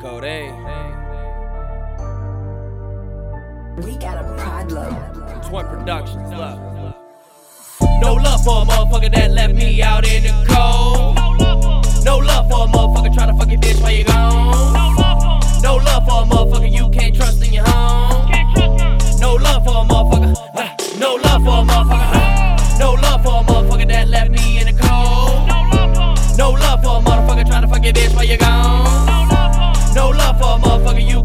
CoDeen. We got a problem. Twin Productions, love. No love for a motherfucker that left me out in the cold. No love for a motherfucker trying to fuck your bitch while you gone. No love for a motherfucker you can't trust in your home. No love for a motherfucker. uh, No love for a motherfucker. No love for a motherfucker that left me in the cold. No love for a motherfucker trying to fuck your bitch while you gone.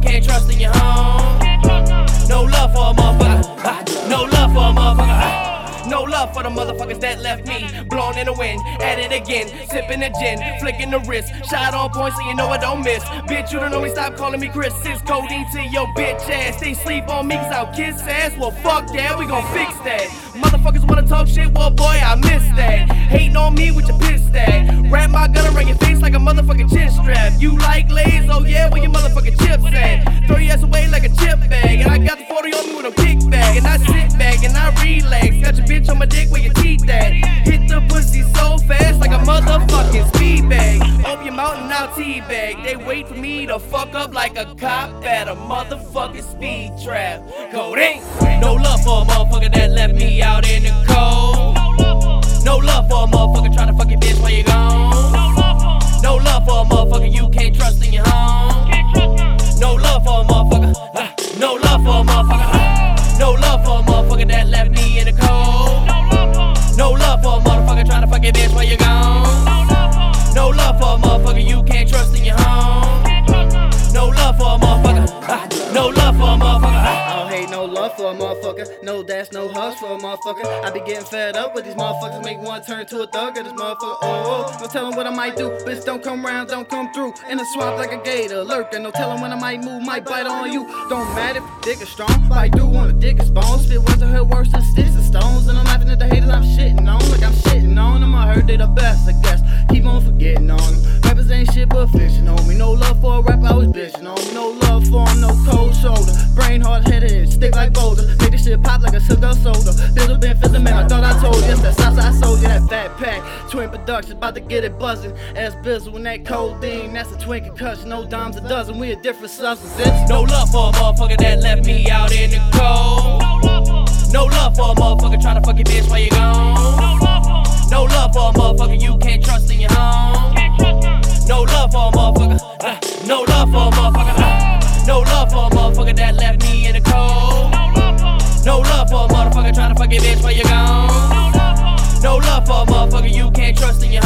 Can't trust in your home. No love for a motherfucker. No love for a motherfucker. No love for the motherfuckers that left me blown in the wind. At it again, sipping the gin, flicking the wrist, shot on point so you know I don't miss. Bitch, you don't know me, stop calling me Chris. Sis codeine to your bitch ass. They sleep on me cause I'll kiss ass. Well, fuck that, we gon' fix that. Motherfuckers wanna talk shit, well, boy, I miss that. Hating on me with your piss stack. Wrap my gun around your face like a motherfucking chin strap. You like yeah, where your motherfucking chips at? Throw your ass away like a chip bag. And I got the 40 on me with a kickback. And I sit back and I relax. Got your bitch on my dick where your teeth at. Hit the pussy so fast like a motherfucking speed bag. Open your mouth and I'll teabag. They wait for me to fuck up like a cop at a motherfucking speed trap. CoDeen. No love for a motherfucker that left me out in the cold. Motherfucker that left me in the cold. No love for a motherfucker trying to fuck your bitch while you're gone. For a motherfucker. No dash, no hugs for a motherfucker. I be getting fed up with these motherfuckers. Make one turn to a thug of this motherfucker. Oh, oh. oh. no telling what I might do. Bitch, don't come round, don't come through. In the swamp like a gator lurking. No telling when I might move, might bite on you. Don't matter if dick is strong. Fight do on the dick is bones. Spit words to her worse than sticks and stones. And I'm laughing I heard they the best, I guess. Keep on forgetting on them. Rappers ain't shit but fiction on me. No love for a rapper, I was bitching on me. No love for him, no cold shoulder. Brain hard headed stick like boulder. Make this shit pop like a sugar soda. Build been fizzing, man. I thought I told you. It's that Southside soldier, that fat pack. Twin production, about to get it buzzing. Ass bizzle and that CoDeen. That's a twin concussion. No dimes a dozen. We a different substance. No love for a motherfucker that motherfucker that left me in the cold. No love for a motherfucker trying to fuck your bitch while you're gone. No love for a motherfucker you can't trust in your